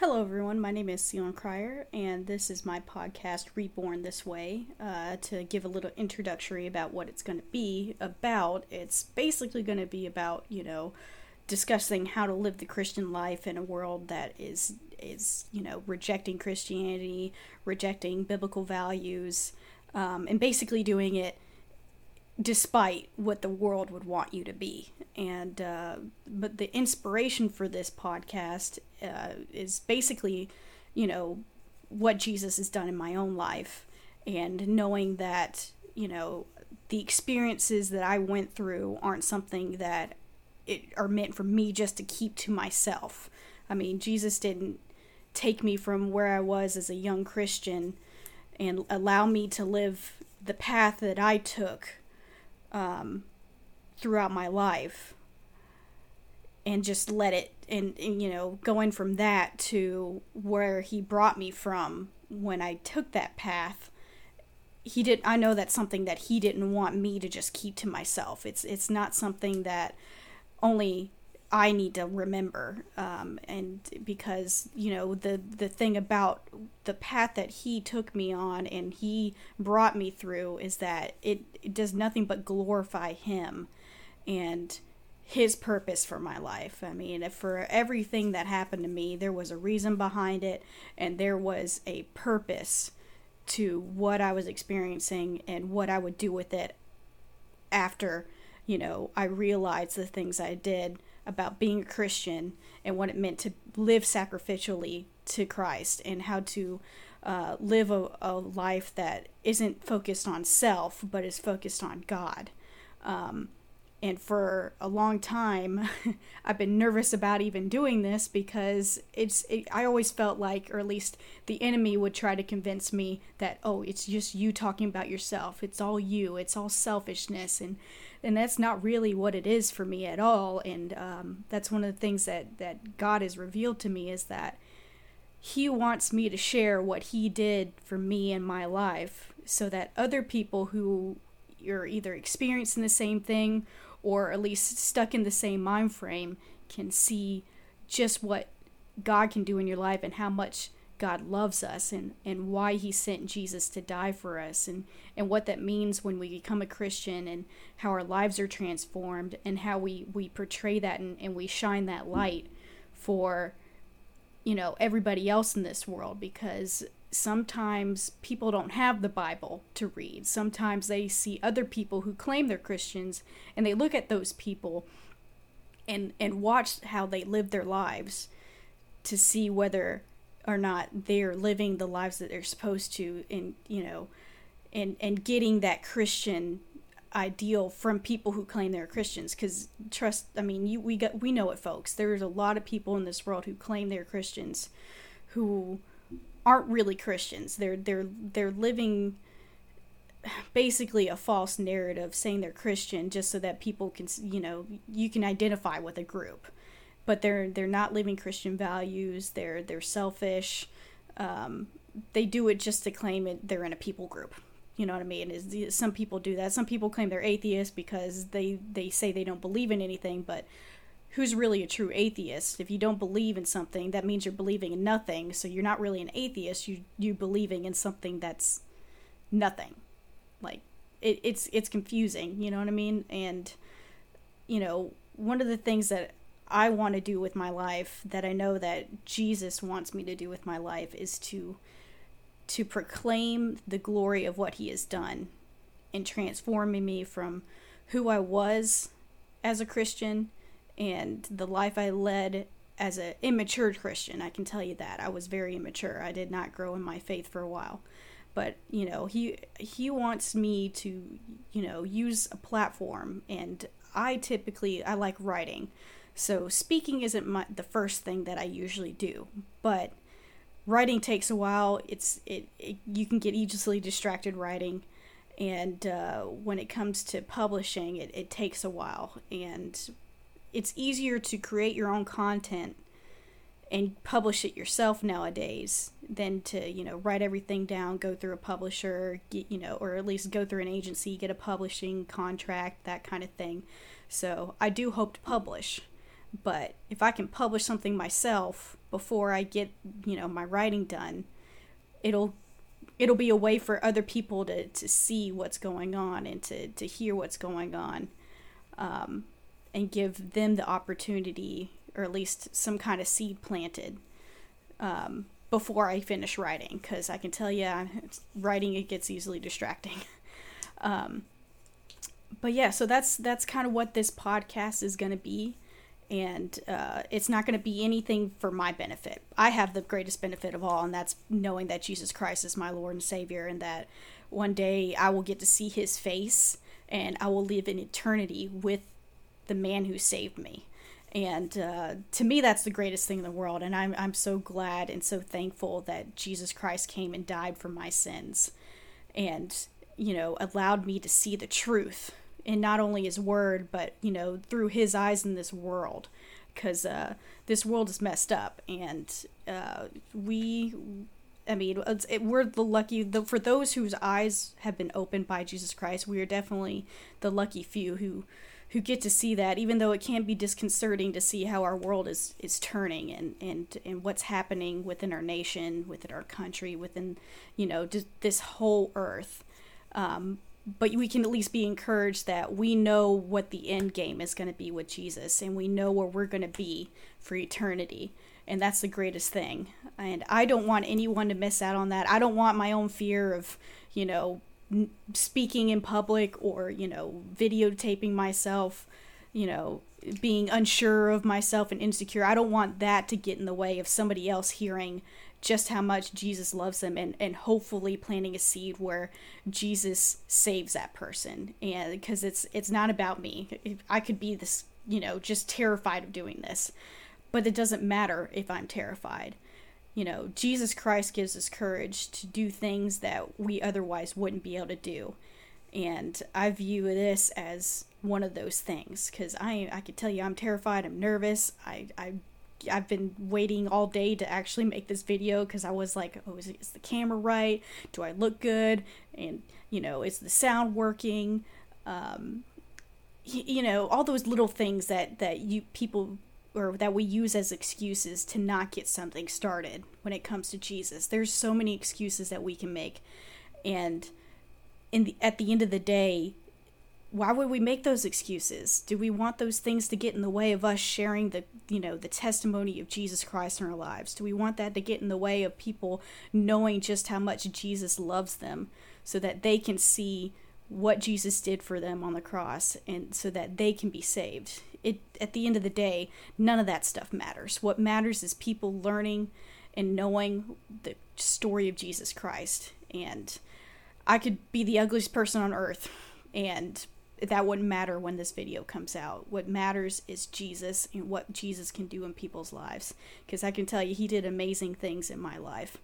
Hello, everyone. My name is Sion Cryer, and this is my podcast, Reborn This Way. Uh, to give a little introductory about what it's going to be about, it's basically going to be about, you know, discussing how to live the Christian life in a world that is, is you know, rejecting Christianity, rejecting biblical values, um, and basically doing it despite what the world would want you to be. And uh, but the inspiration for this podcast uh, is basically, you know, what Jesus has done in my own life, and knowing that you know the experiences that I went through aren't something that it are meant for me just to keep to myself. I mean, Jesus didn't take me from where I was as a young Christian and allow me to live the path that I took um, throughout my life and just let it and, and, you know going from that to where he brought me from when i took that path he did i know that's something that he didn't want me to just keep to myself. It's it's not something that only i need to remember um, and because you know the the thing about the path that he took me on and he brought me through is that it, it does nothing but glorify him and his purpose for my life. I mean, for everything that happened to me, there was a reason behind it, and there was a purpose to what I was experiencing and what I would do with it after, you know, I realized the things I did about being a Christian and what it meant to live sacrificially to Christ and how to uh, live a, a life that isn't focused on self but is focused on God. Um, and for a long time i've been nervous about even doing this because it's it, i always felt like or at least the enemy would try to convince me that oh it's just you talking about yourself. It's all you. It's all selfishness. And and that's not really what it is for me at all. And um, that's one of the things that that god has revealed to me is that he wants me to share what he did for me in my life so that other people who are either experiencing the same thing or at least stuck in the same mind frame can see just what God can do in your life and how much God loves us and, and why he sent Jesus to die for us and, and what that means when we become a Christian and how our lives are transformed and how we, we portray that and, and we shine that light for you know everybody else in this world because sometimes people don't have the Bible to read. Sometimes they see other people who claim they're Christians and they look at those people and and watch how they live their lives to see whether or not they're living the lives that they're supposed to and you know and and getting that Christian ideal from people who claim they're Christians cuz trust I mean you we got we know it folks there's a lot of people in this world who claim they're Christians who aren't really Christians. They're they're they're living basically a false narrative saying they're Christian just so that people can you know you can identify with a group. But they're they're not living Christian values. They're they're selfish. Um, they do it just to claim it they're in a people group. You know what I mean? Is some people do that. Some people claim they're atheists because they they say they don't believe in anything, but who's really a true atheist? If you don't believe in something, that means you're believing in nothing. So you're not really an atheist. You you believing in something that's nothing. Like it, it's it's confusing. You know what I mean? And you know one of the things that I want to do with my life that I know that Jesus wants me to do with my life is to to proclaim the glory of what he has done in transforming me from who I was as a Christian and the life I led as an immature Christian, I can tell you that. I was very immature. I did not grow in my faith for a while, but you know he he wants me to you know use a platform, and I typically I like writing, so speaking isn't my, the first thing that I usually do, but writing takes a while. It's it, it you can get easily distracted writing. And uh, when it comes to publishing it, it takes a while. And it's easier to create your own content and publish it yourself nowadays than to you know write everything down go through a publisher get you know or at least go through an agency get a publishing contract that kind of thing. So i do hope to publish But if I can publish something myself before I get, you know, my writing done, it'll it'll be a way for other people to, to see what's going on and to, to hear what's going on. Um, and give them the opportunity or at least some kind of seed planted um, before I finish writing because I can tell you writing it gets easily distracting. um, but yeah, so that's that's kind of what this podcast is going to be and uh, it's not going to be anything for my benefit. I have the greatest benefit of all, and that's knowing that Jesus Christ is my Lord and Savior, and that one day I will get to see His face, and I will live in eternity with the man who saved me. And uh, to me, that's the greatest thing in the world, and I'm I'm so glad and so thankful that Jesus Christ came and died for my sins, and you know allowed me to see the truth in not only his word but you know through his eyes in this world because uh, this world is messed up and uh, we i mean it, we're the lucky the, for those whose eyes have been opened by jesus christ we are definitely the lucky few who who get to see that even though it can be disconcerting to see how our world is is turning and and and what's happening within our nation within our country within you know this whole earth um, but we can at least be encouraged that we know what the end game is going to be with Jesus and we know where we're going to be for eternity. And that's the greatest thing. And I don't want anyone to miss out on that. I don't want my own fear of, you know, speaking in public or, you know, videotaping myself, you know, being unsure of myself and insecure. I don't want that to get in the way of somebody else hearing just how much Jesus loves them and, and hopefully planting a seed where Jesus saves that person. And because it's it's not about me. I could be this, you know, just terrified of doing this. But it doesn't matter if I'm terrified. You know, Jesus Christ gives us courage to do things that we otherwise wouldn't be able to do. And I view this as one of those things because I I can tell you I'm terrified, I'm nervous, I, I I've been waiting all day to actually make this video because I was like, oh, is, the camera right? Do I look good? And, you know, is the sound working? Um, you know, all those little things that, that you people or that we use as excuses to not get something started when it comes to Jesus. There's so many excuses that we can make. And in the, at the end of the day, why would we make those excuses? Do we want those things to get in the way of us sharing the, you know, the testimony of Jesus Christ in our lives? Do we want that to get in the way of people knowing just how much Jesus loves them so that they can see what Jesus did for them on the cross and so that they can be saved? It at the end of the day, none of that stuff matters. What matters is people learning and knowing the story of Jesus Christ. And I could be the ugliest person on earth and that wouldn't matter when this video comes out. What matters is Jesus and what Jesus can do in people's lives. Because I can tell you, he did amazing things in my life.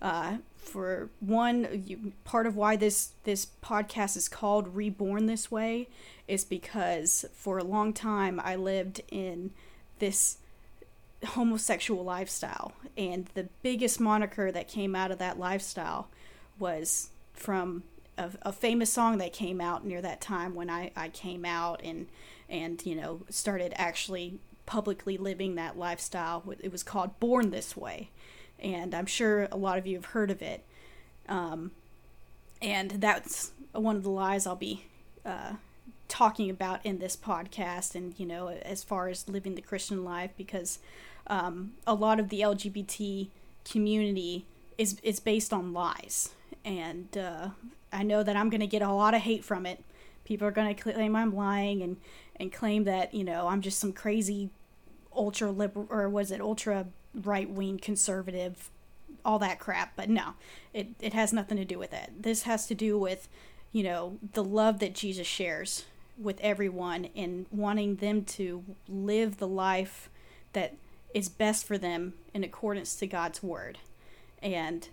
Uh, for one, you, part of why this this podcast is called Reborn This Way is because for a long time I lived in this homosexual lifestyle, and the biggest moniker that came out of that lifestyle was from a, a, famous song that came out near that time when I, I came out and and you know started actually publicly living that lifestyle. It was called Born This Way, and I'm sure a lot of you have heard of it. Um, and that's one of the lies I'll be uh, talking about in this podcast, and you know, as far as living the Christian life, because um, a lot of the LGBT community is is based on lies, and uh, I know that I'm going to get a lot of hate from it. People are going to claim I'm lying and and claim that you know I'm just some crazy ultra liberal or was it ultra right wing conservative, all that crap. But no, it it has nothing to do with that. This has to do with you know the love that Jesus shares with everyone and wanting them to live the life that is best for them in accordance to God's word. And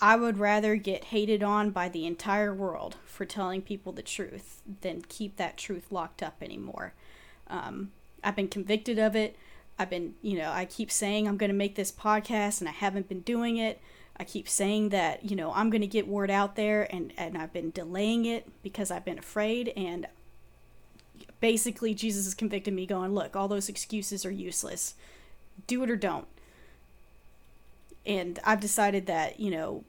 I would rather get hated on by the entire world for telling people the truth than keep that truth locked up anymore. Um, I've been convicted of it. I've been, you know, I keep saying I'm going to make this podcast and I haven't been doing it. I keep saying that, you know, I'm going to get word out there and, and I've been delaying it because I've been afraid. And basically Jesus is convicting me, going, look, all those excuses are useless. Do it or don't. And I've decided that, you know,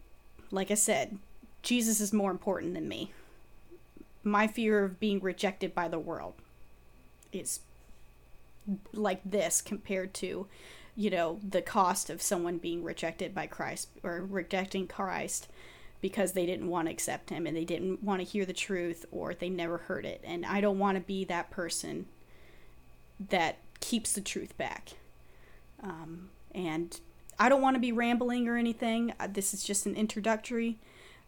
like I said, Jesus is more important than me. My fear of being rejected by the world is like this compared to, you know, the cost of someone being rejected by Christ or rejecting Christ because they didn't want to accept him and they didn't want to hear the truth or they never heard it. And I don't want to be that person that keeps the truth back. Um, and I don't want to be rambling or anything. Uh, this is just an introductory.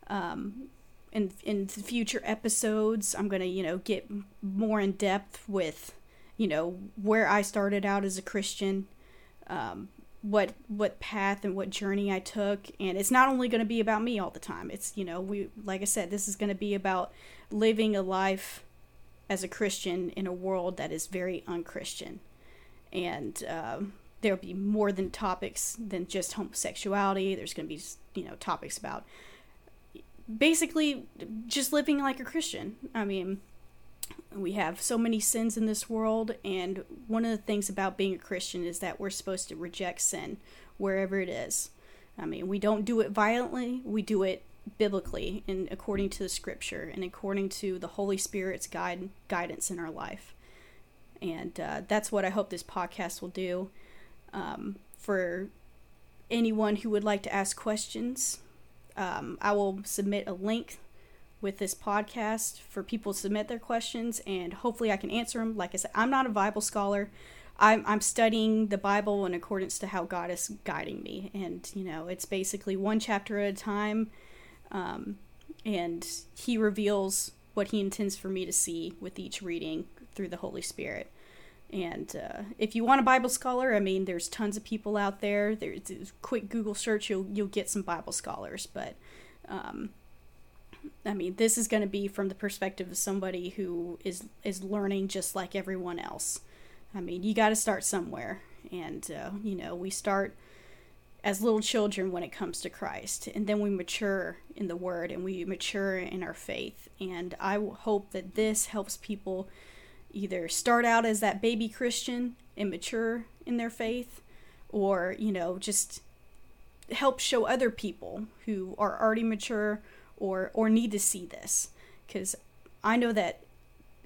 Um, in in future episodes, I'm gonna you know get more in depth with you know where I started out as a Christian, um, what what path and what journey I took, and it's not only going to be about me all the time. It's you know we like I said, this is going to be about living a life as a Christian in a world that is very unchristian, and um, there'll be more than topics than just homosexuality. There's going to be you know topics about basically just living like a Christian. I mean, we have so many sins in this world, and one of the things about being a Christian is that we're supposed to reject sin wherever it is. I mean, we don't do it violently, we do it biblically and according to the scripture and according to the Holy Spirit's guide guidance in our life. And uh, that's what I hope this podcast will do. Um, for anyone who would like to ask questions, um, I will submit a link with this podcast for people to submit their questions and hopefully I can answer them. Like I said, I'm not a Bible scholar. I'm, I'm studying the Bible in accordance to how God is guiding me. And, you know, it's basically one chapter at a time. Um, and He reveals what He intends for me to see with each reading through the Holy Spirit. And uh, if you want a Bible scholar, I mean, there's tons of people out there. There's a quick Google search, you'll you'll get some Bible scholars. But um, I mean, this is going to be from the perspective of somebody who is is learning just like everyone else. I mean, you got to start somewhere, and uh, you know, we start as little children when it comes to Christ, and then we mature in the Word and we mature in our faith. And I hope that this helps people either start out as that baby Christian and mature in their faith, or you know, just help show other people who are already mature or or need to see this because I know that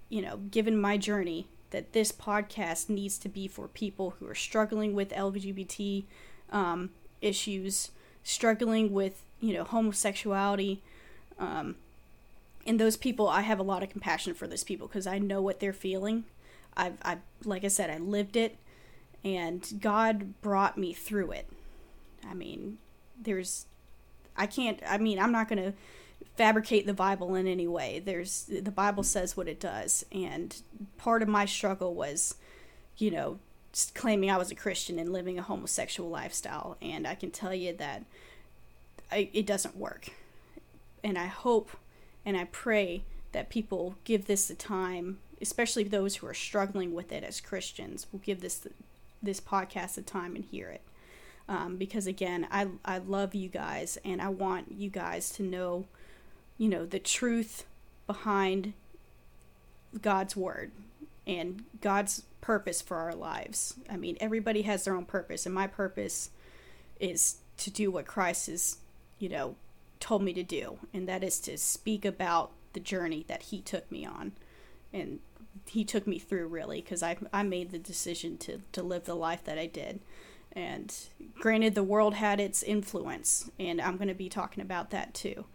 you know given my journey that this podcast needs to be for people who are struggling with LGBT um, issues, struggling with you know homosexuality. Um, and those people, I have a lot of compassion for those people because I know what they're feeling. I've, I, like I said, I lived it, and God brought me through it. I mean, there's, I can't. I mean, I'm not gonna fabricate the Bible in any way. There's the Bible says what it does, and part of my struggle was, you know, claiming I was a Christian and living a homosexual lifestyle, and I can tell you that I, it doesn't work. And I hope and I pray that people give this the time, especially those who are struggling with it as Christians, will give this this podcast the time and hear it. Um, because again, I I love you guys, and I want you guys to know you know, the truth behind God's word and God's purpose for our lives. I mean, everybody has their own purpose, and my purpose is to do what Christ has, you know, told me to do, and that is to speak about the journey that He took me on, and He took me through really, because I I made the decision to to live the life that I did, and granted, the world had its influence, and I'm going to be talking about that too,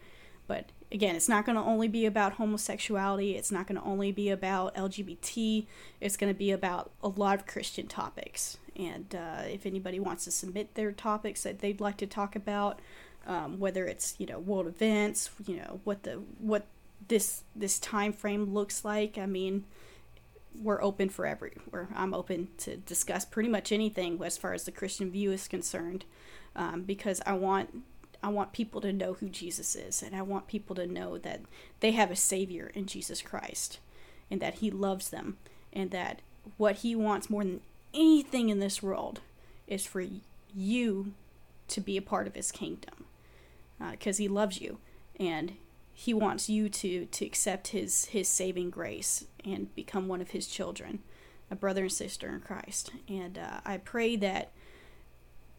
but again, it's not going to only be about homosexuality. It's not going to only be about LGBT. It's going to be about a lot of Christian topics. And uh, if anybody wants to submit their topics that they'd like to talk about, um, whether it's you know world events, you know what the what this this time frame looks like. I mean, we're open for every. Where I'm open to discuss pretty much anything as far as the Christian view is concerned, um, because I want I want people to know who Jesus is, and I want people to know that they have a Savior in Jesus Christ, and that He loves them, and that what He wants more than anything in this world is for you to be a part of His kingdom, because uh, He loves you, and he wants you to to accept his his saving grace and become one of his children, a brother and sister in Christ. And uh, I pray that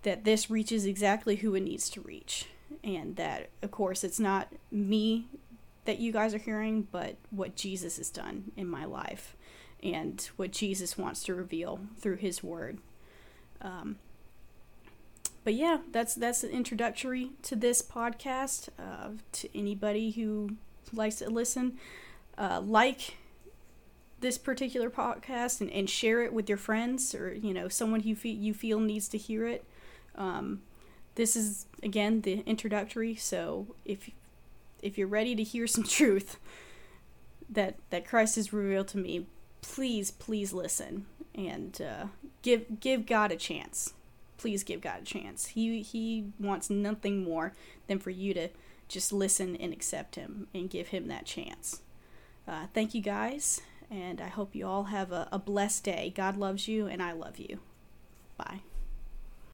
that this reaches exactly who it needs to reach, and that of course it's not me that you guys are hearing, but what Jesus has done in my life and what Jesus wants to reveal through His Word. Um, but yeah, that's that's an introductory to this podcast. Uh, to anybody who likes to listen, uh, like this particular podcast and, and share it with your friends or you know someone you feel you feel needs to hear it. Um, this is again the introductory, so if if you're ready to hear some truth that that Christ has revealed to me, please please listen and uh, give give God a chance please give God a chance. He he wants nothing more than for you to just listen and accept him and give him that chance. Uh, thank you guys, and I hope you all have a, a blessed day. God loves you, and I love you. Bye.